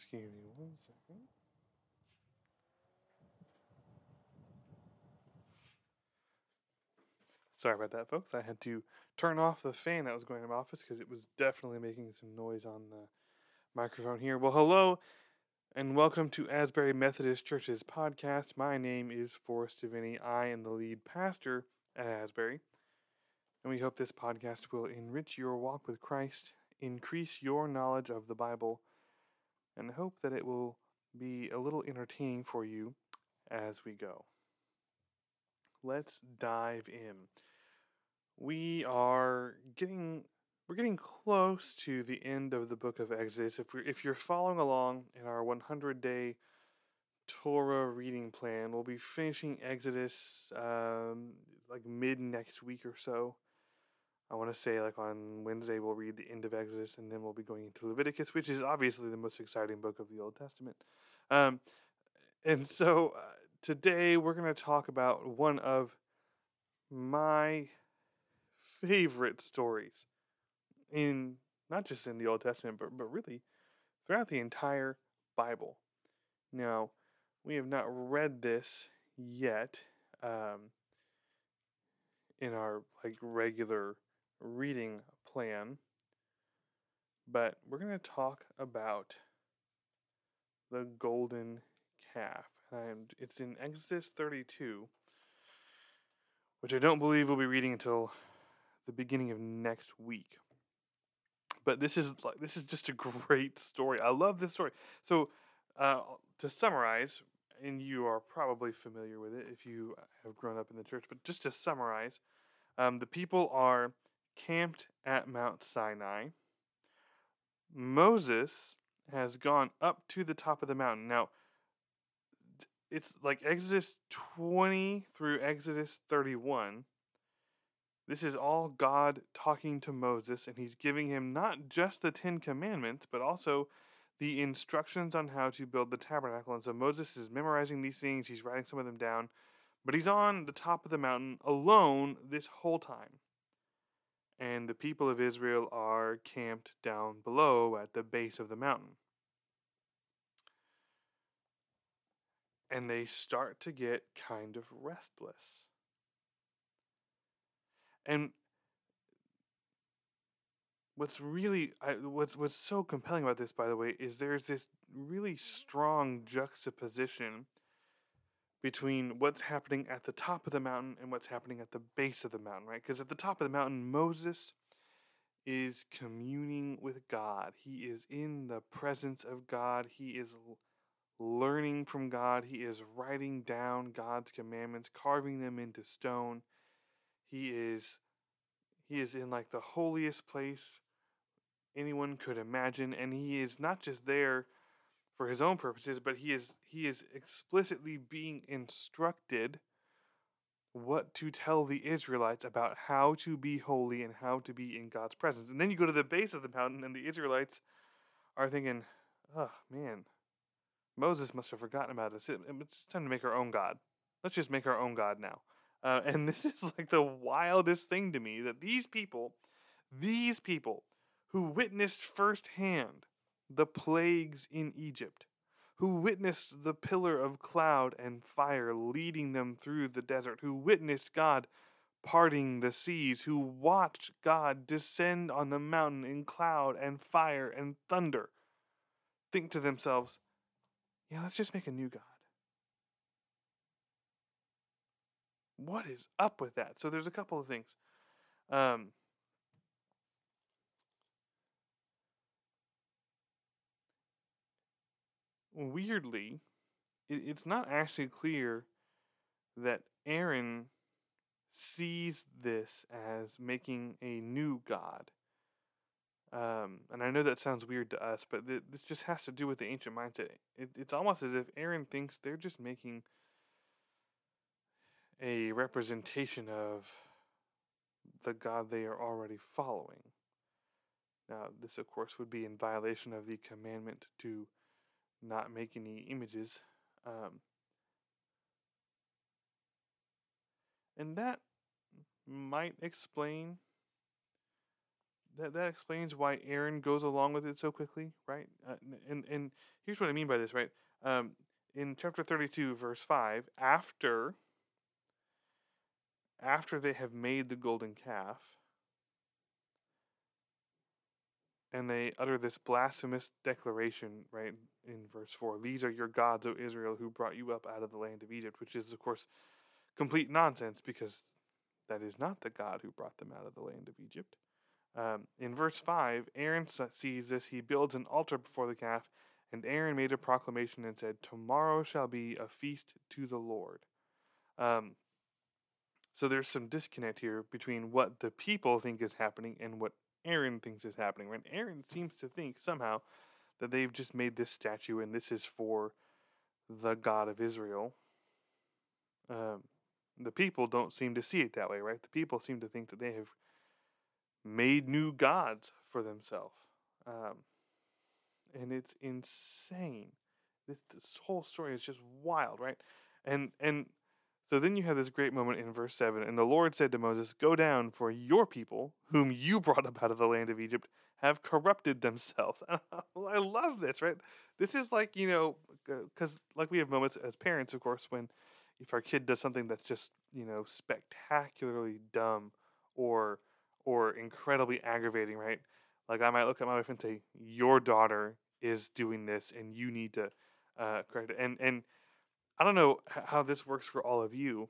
Excuse me one second. Sorry about that, folks. I had to turn off the fan that was going in my office because it was definitely making some noise on the microphone here. Well, hello and welcome to Asbury Methodist Church's podcast. My name is Forrest Devaney. I am the lead pastor at Asbury, and we hope this podcast will enrich your walk with Christ, increase your knowledge of the Bible, and hope that it will be a little entertaining for you as we go. Let's dive in. We are getting we're getting close to the end of the book of Exodus. If we if you're following along in our 100 day Torah reading plan, we'll be finishing Exodus um, like mid next week or so. I want to say like on Wednesday we'll read the end of Exodus and then we'll be going into Leviticus, which is obviously the most exciting book of the Old Testament. Um, and so uh, today we're going to talk about one of my favorite stories in not just in the Old Testament, but, but really throughout the entire Bible. Now, we have not read this yet um, in our like regular reading plan, but we're going to talk about the golden calf. And it's in Exodus 32, which I don't believe we'll be reading until the beginning of next week. But this is like this is just a great story. I love this story. So uh, to summarize, and you are probably familiar with it if you have grown up in the church, but just to summarize, um, the people are camped at Mount Sinai. Moses has gone up to the top of the mountain. Now, it's like Exodus 20 through Exodus 31. This is all God talking to Moses, and he's giving him not just the Ten Commandments, but also the instructions on how to build the tabernacle. And so Moses is memorizing these things, he's writing some of them down, but he's on the top of the mountain alone this whole time. And the people of Israel are camped down below at the base of the mountain. and they start to get kind of restless. And what's really I, what's what's so compelling about this by the way is there's this really strong juxtaposition between what's happening at the top of the mountain and what's happening at the base of the mountain right because at the top of the mountain Moses is communing with God he is in the presence of God he is learning from God. He is writing down God's commandments, carving them into stone. He is he is in like the holiest place anyone could imagine and he is not just there for his own purposes, but he is he is explicitly being instructed what to tell the Israelites about how to be holy and how to be in God's presence. And then you go to the base of the mountain and the Israelites are thinking, "Oh, man, Moses must have forgotten about us. It, it's time to make our own God. Let's just make our own God now. Uh, and this is like the wildest thing to me that these people, these people who witnessed firsthand the plagues in Egypt, who witnessed the pillar of cloud and fire leading them through the desert, who witnessed God parting the seas, who watched God descend on the mountain in cloud and fire and thunder, think to themselves, yeah, let's just make a new God. What is up with that? So there's a couple of things. Um, weirdly, it, it's not actually clear that Aaron sees this as making a new God. Um, and I know that sounds weird to us, but th- this just has to do with the ancient mindset. It, it's almost as if Aaron thinks they're just making a representation of the God they are already following. Now, this, of course, would be in violation of the commandment to not make any images. Um, and that might explain that that explains why Aaron goes along with it so quickly, right? Uh, and and here's what I mean by this, right? Um, in chapter 32, verse 5, after after they have made the golden calf and they utter this blasphemous declaration, right, in verse 4 These are your gods, O Israel, who brought you up out of the land of Egypt, which is, of course, complete nonsense because that is not the God who brought them out of the land of Egypt. Um, in verse 5, Aaron sees this. He builds an altar before the calf, and Aaron made a proclamation and said, Tomorrow shall be a feast to the Lord. Um, so there's some disconnect here between what the people think is happening and what Aaron thinks is happening. Right? Aaron seems to think somehow that they've just made this statue and this is for the God of Israel. Um, the people don't seem to see it that way, right? The people seem to think that they have made new gods for themselves. Um, and it's insane. This, this whole story is just wild, right? And and so then you have this great moment in verse 7 and the Lord said to Moses, Go down, for your people, whom you brought up out of the land of Egypt, have corrupted themselves. I love this, right? This is like, you know, because like we have moments as parents, of course, when if our kid does something that's just, you know, spectacularly dumb or or incredibly aggravating, right? Like I might look at my wife and say, Your daughter is doing this and you need to uh, correct it. And and I don't know how this works for all of you.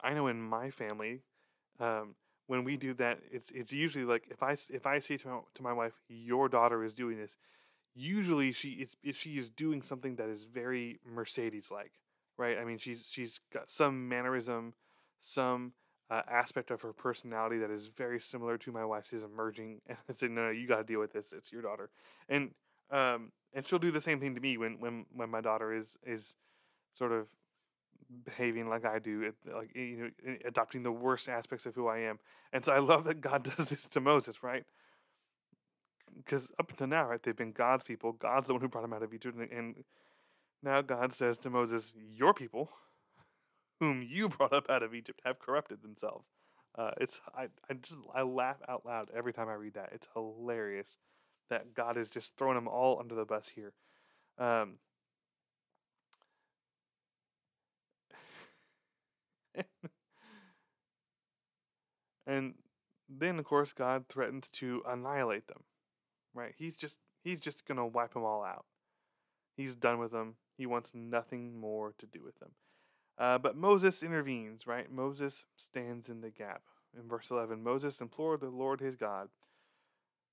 I know in my family, um, when we do that, it's it's usually like if I if I say to my, to my wife, "Your daughter is doing this," usually she is she is doing something that is very Mercedes like, right? I mean, she's she's got some mannerism, some uh, aspect of her personality that is very similar to my wife's is emerging, and I say, "No, no, you got to deal with this. It's your daughter," and um, and she'll do the same thing to me when when when my daughter is is sort of behaving like I do, like you know, adopting the worst aspects of who I am. And so I love that God does this to Moses, right? Because up until now, right, they've been God's people. God's the one who brought them out of Egypt, and now God says to Moses, "Your people, whom you brought up out of Egypt, have corrupted themselves." Uh, it's I I just I laugh out loud every time I read that. It's hilarious that God is just throwing them all under the bus here. Um, and then of course God threatens to annihilate them. Right? He's just he's just going to wipe them all out. He's done with them. He wants nothing more to do with them. Uh, but Moses intervenes, right? Moses stands in the gap. In verse 11, Moses implored the Lord his God,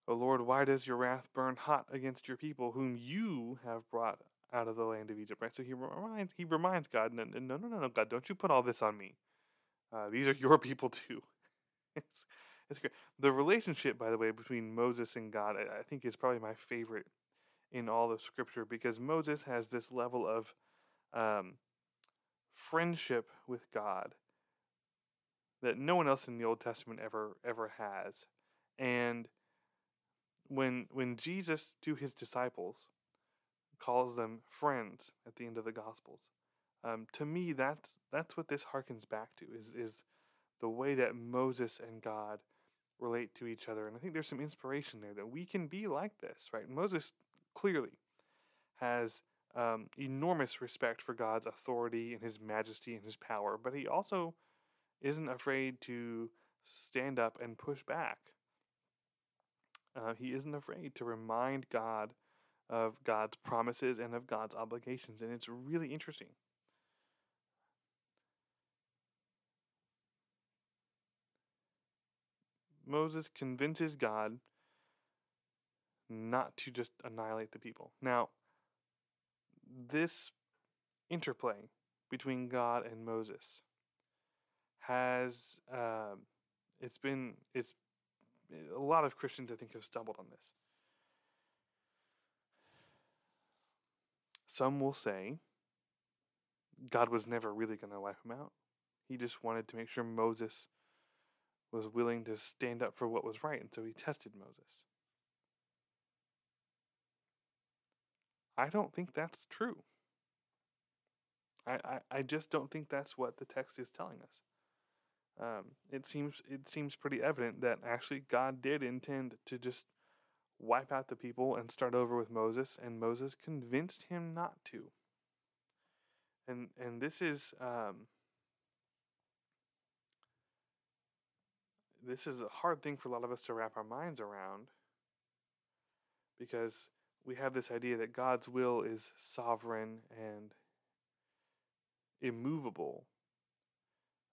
O Lord, why does your wrath burn hot against your people, whom you have brought out of the land of Egypt, right? So he reminds he reminds God, no, no, no, no, God, don't you put all this on me. Uh, these are your people too. it's it's great. The relationship, by the way, between Moses and God, I, I think is probably my favorite in all of Scripture because Moses has this level of um, friendship with God that no one else in the Old Testament ever ever has, and when when Jesus to his disciples calls them friends at the end of the Gospels. Um, to me, that's that's what this harkens back to is is the way that Moses and God relate to each other, and I think there's some inspiration there that we can be like this, right? Moses clearly has um, enormous respect for God's authority and His majesty and His power, but he also isn't afraid to stand up and push back. Uh, he isn't afraid to remind God of God's promises and of God's obligations. And it's really interesting. Moses convinces God not to just annihilate the people. Now, this interplay between God and Moses has uh, it's been it's a lot of Christians I think have stumbled on this. Some will say God was never really going to wipe him out. He just wanted to make sure Moses was willing to stand up for what was right, and so he tested Moses. I don't think that's true. I, I, I just don't think that's what the text is telling us. um, it seems it seems pretty evident that actually God did intend to just wipe out the people and start over with Moses, and Moses convinced him not to. And and this is um, this is a hard thing for a lot of us to wrap our minds around because we have this idea that God's will is sovereign and immovable.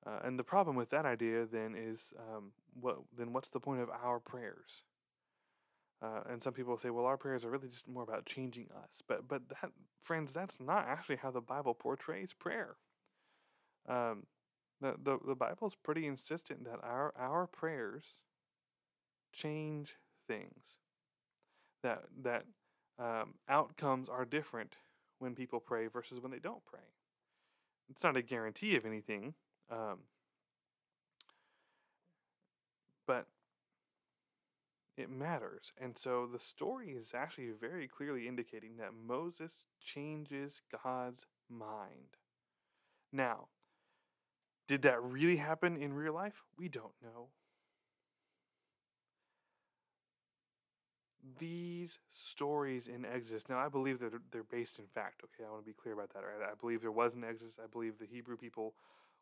Uh, and the problem with that idea then is um, what then what's the point of our prayers? Uh, and some people say, well, our prayers are really just more about changing us. But but that friends, that's not actually how the Bible portrays prayer. Um, the, the the Bible's pretty insistent that our our prayers change things. That that um, outcomes are different when people pray versus when they don't pray. It's not a guarantee of anything, um, but it matters. And so the story is actually very clearly indicating that Moses changes God's mind. Now, did that really happen in real life? We don't know. These stories in Exodus, now I believe that they're based in fact. Okay, I want to be clear about that. Right? I believe there was an Exodus. I believe the Hebrew people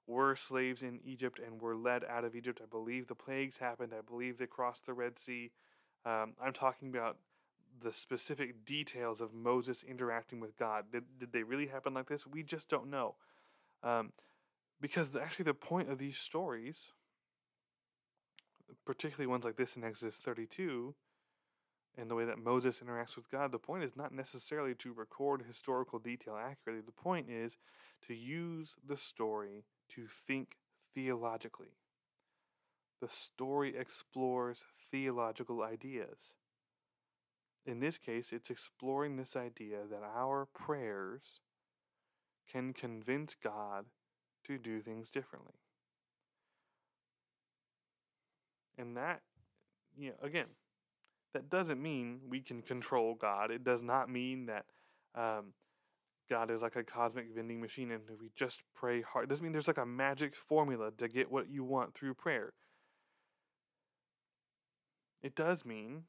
were slaves in Egypt and were led out of Egypt. I believe the plagues happened. I believe they crossed the Red Sea. Um, I'm talking about the specific details of Moses interacting with God. Did, did they really happen like this? We just don't know. Um, because actually, the point of these stories, particularly ones like this in Exodus 32, and the way that Moses interacts with God, the point is not necessarily to record historical detail accurately. The point is to use the story to think theologically. The story explores theological ideas. In this case, it's exploring this idea that our prayers can convince God to do things differently. And that, you know, again, that doesn't mean we can control God. It does not mean that um, God is like a cosmic vending machine and we just pray hard. It doesn't mean there's like a magic formula to get what you want through prayer. It does mean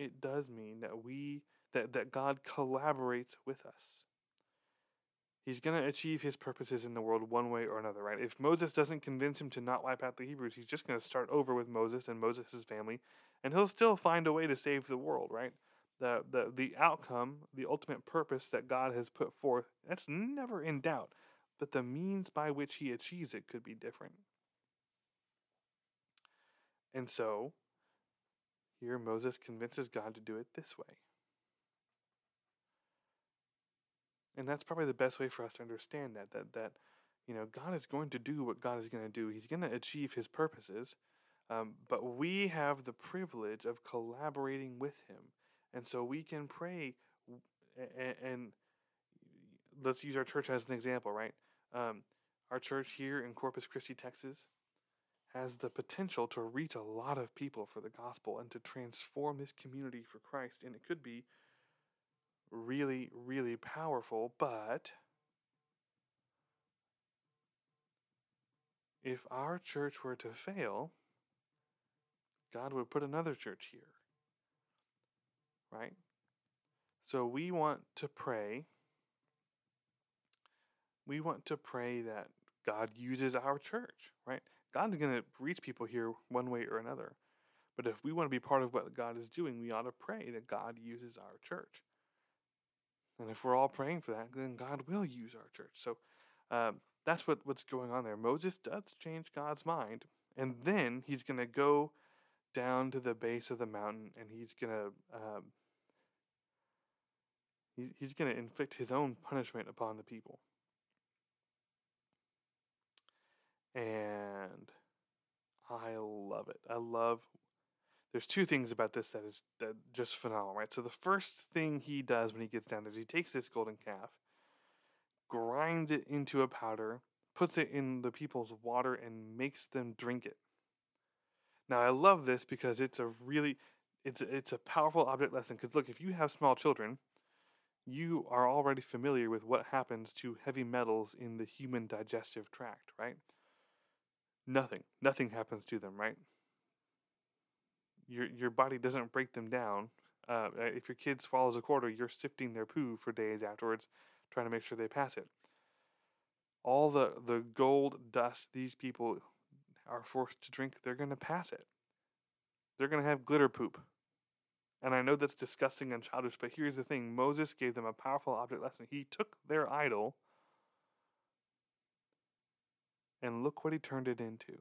it does mean that we that, that God collaborates with us. He's going to achieve his purposes in the world one way or another, right? If Moses doesn't convince him to not wipe out the Hebrews, he's just going to start over with Moses and Moses' family, and he'll still find a way to save the world, right? The, the, the outcome, the ultimate purpose that God has put forth, that's never in doubt. But the means by which he achieves it could be different. And so, here Moses convinces God to do it this way. And that's probably the best way for us to understand that that that you know God is going to do what God is going to do. He's going to achieve His purposes, um, but we have the privilege of collaborating with Him, and so we can pray. And, and let's use our church as an example, right? Um, our church here in Corpus Christi, Texas, has the potential to reach a lot of people for the gospel and to transform this community for Christ. And it could be really, really powerful, but if our church were to fail, God would put another church here. Right? So we want to pray. We want to pray that God uses our church, right? God's going to reach people here one way or another. But if we want to be part of what God is doing, we ought to pray that God uses our church. And if we're all praying for that, then God will use our church. So um, that's what, what's going on there. Moses does change God's mind, and then he's going to go down to the base of the mountain, and he's going to um, he, he's going to inflict his own punishment upon the people. And I love it. I love there's two things about this that is that just phenomenal, right? So the first thing he does when he gets down there is he takes this golden calf, grinds it into a powder, puts it in the people's water, and makes them drink it. Now I love this because it's a really it's it's a powerful object lesson. Because look, if you have small children, you are already familiar with what happens to heavy metals in the human digestive tract, right? Nothing. Nothing happens to them, right? Your your body doesn't break them down. Uh, if your kid swallows a quarter, you're sifting their poo for days afterwards, trying to make sure they pass it. All the, the gold dust these people are forced to drink, they're going to pass it. They're going to have glitter poop. And I know that's disgusting and childish, but here's the thing Moses gave them a powerful object lesson. He took their idol, and look what he turned it into.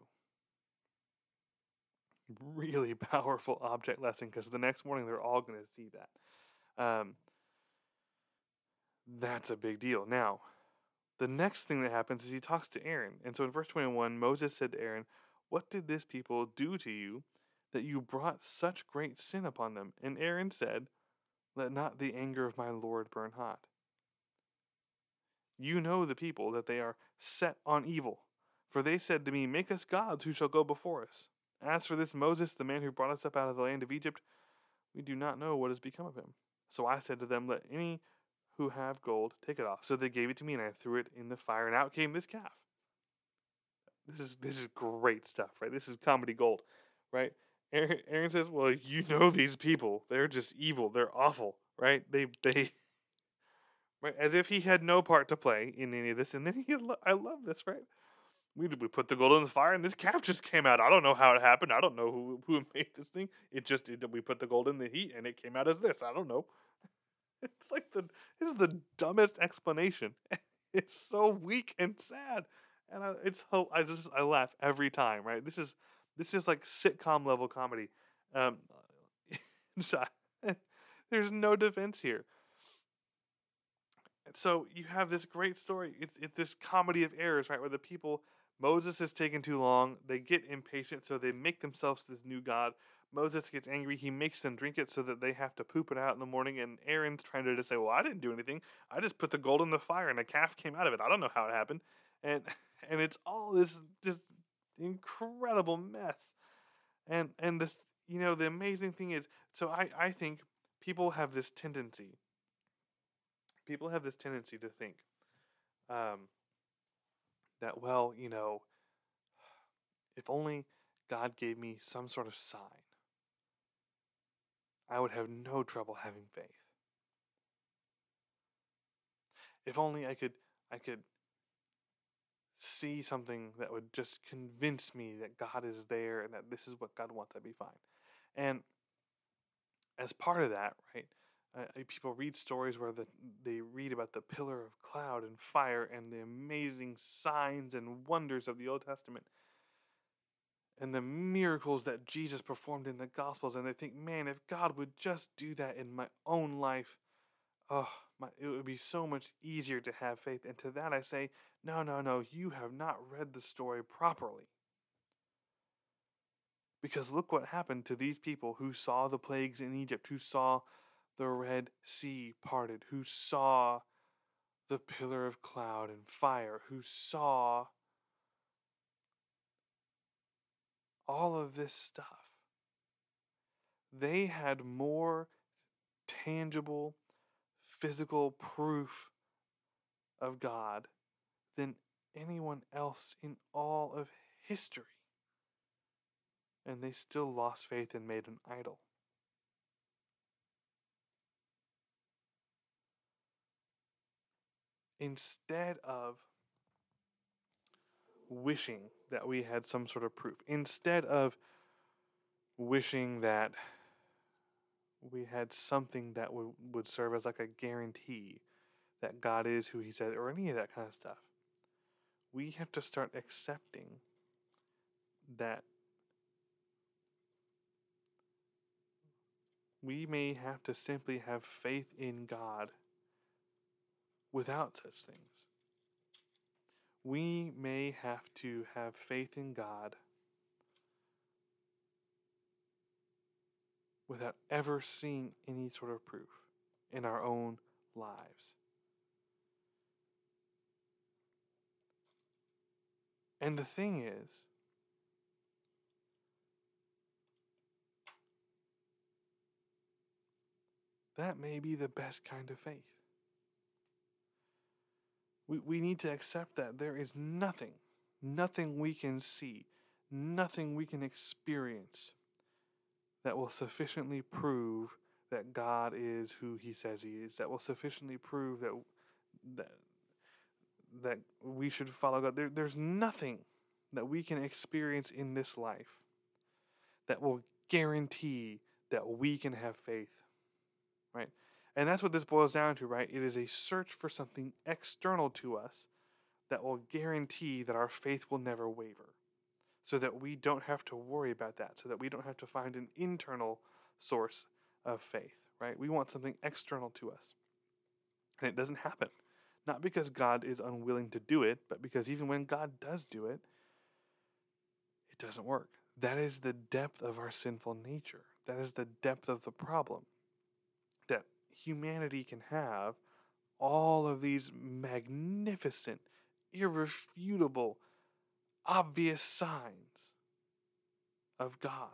Really powerful object lesson because the next morning they're all going to see that. Um, that's a big deal. Now, the next thing that happens is he talks to Aaron. And so in verse 21, Moses said to Aaron, What did this people do to you that you brought such great sin upon them? And Aaron said, Let not the anger of my Lord burn hot. You know the people that they are set on evil. For they said to me, Make us gods who shall go before us. As for this Moses, the man who brought us up out of the land of Egypt, we do not know what has become of him. So I said to them, Let any who have gold take it off. So they gave it to me, and I threw it in the fire, and out came this calf. This is this is great stuff, right? This is comedy gold, right? Aaron, Aaron says, "Well, you know these people; they're just evil. They're awful, right? They they." Right, as if he had no part to play in any of this, and then he, I love this, right? We we put the gold in the fire and this calf just came out. I don't know how it happened. I don't know who who made this thing. It just it, we put the gold in the heat and it came out as this. I don't know. It's like the this is the dumbest explanation. It's so weak and sad, and I, it's I just I laugh every time. Right? This is this is like sitcom level comedy. Um, there's no defense here. So you have this great story. It's it's this comedy of errors, right? Where the people Moses is taking too long. They get impatient, so they make themselves this new god. Moses gets angry. He makes them drink it so that they have to poop it out in the morning. And Aaron's trying to just say, "Well, I didn't do anything. I just put the gold in the fire, and a calf came out of it. I don't know how it happened." And and it's all this just incredible mess. And and the you know the amazing thing is, so I I think people have this tendency. People have this tendency to think, um, that, well, you know, if only God gave me some sort of sign, I would have no trouble having faith. If only I could I could see something that would just convince me that God is there and that this is what God wants, I'd be fine. And as part of that, right, uh, people read stories where the, they read about the pillar of cloud and fire and the amazing signs and wonders of the Old Testament and the miracles that Jesus performed in the Gospels, and they think, man, if God would just do that in my own life, oh, my, it would be so much easier to have faith. And to that I say, no, no, no, you have not read the story properly. Because look what happened to these people who saw the plagues in Egypt, who saw the Red Sea parted, who saw the pillar of cloud and fire, who saw all of this stuff. They had more tangible, physical proof of God than anyone else in all of history. And they still lost faith and made an idol. Instead of wishing that we had some sort of proof, instead of wishing that we had something that would, would serve as like a guarantee that God is who He said, or any of that kind of stuff, we have to start accepting that we may have to simply have faith in God without such things. We may have to have faith in God without ever seeing any sort of proof in our own lives. And the thing is, that may be the best kind of faith. We, we need to accept that there is nothing, nothing we can see, nothing we can experience that will sufficiently prove that God is who he says he is, that will sufficiently prove that that that we should follow God. There, there's nothing that we can experience in this life that will guarantee that we can have faith. Right? And that's what this boils down to, right? It is a search for something external to us that will guarantee that our faith will never waver. So that we don't have to worry about that, so that we don't have to find an internal source of faith, right? We want something external to us. And it doesn't happen. Not because God is unwilling to do it, but because even when God does do it, it doesn't work. That is the depth of our sinful nature. That is the depth of the problem. Humanity can have all of these magnificent, irrefutable, obvious signs of God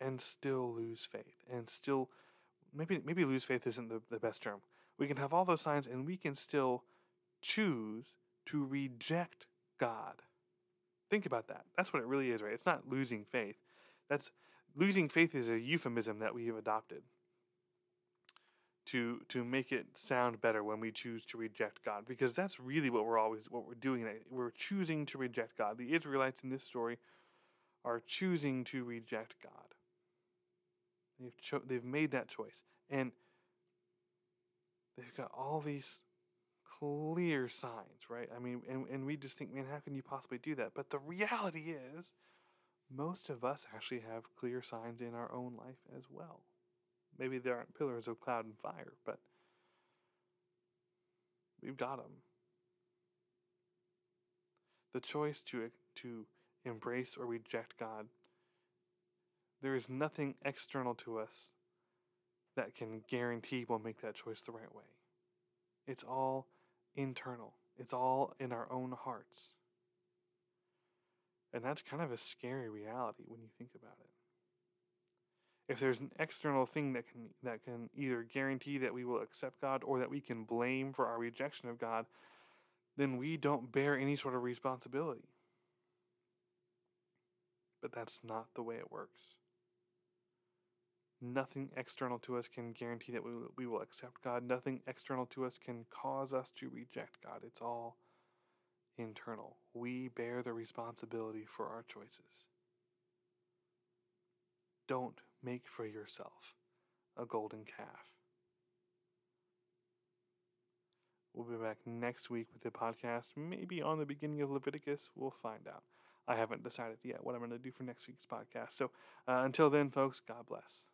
and still lose faith and still maybe maybe lose faith isn't the, the best term. We can have all those signs and we can still choose to reject god. Think about that. That's what it really is right? It's not losing faith. That's losing faith is a euphemism that we have adopted to to make it sound better when we choose to reject God because that's really what we're always what we're doing. We're choosing to reject God. The Israelites in this story are choosing to reject God. They've cho- they've made that choice and they've got all these clear signs right? I mean and, and we just think man how can you possibly do that? But the reality is most of us actually have clear signs in our own life as well Maybe there aren't pillars of cloud and fire, but we've got them. The choice to, to embrace or reject God, there is nothing external to us that can guarantee we'll make that choice the right way. It's all internal, it's all in our own hearts. And that's kind of a scary reality when you think about it if there's an external thing that can that can either guarantee that we will accept God or that we can blame for our rejection of God, then we don't bear any sort of responsibility. But that's not the way it works. Nothing external to us can guarantee that we, we will accept God. Nothing external to us can cause us to reject God. It's all internal. We bear the responsibility for our choices. Don't make for yourself a golden calf. We'll be back next week with the podcast, maybe on the beginning of Leviticus. We'll find out. I haven't decided yet what I'm going to do for next week's podcast. So uh, until then, folks, God bless.